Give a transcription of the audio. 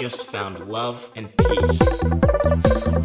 just found love and peace.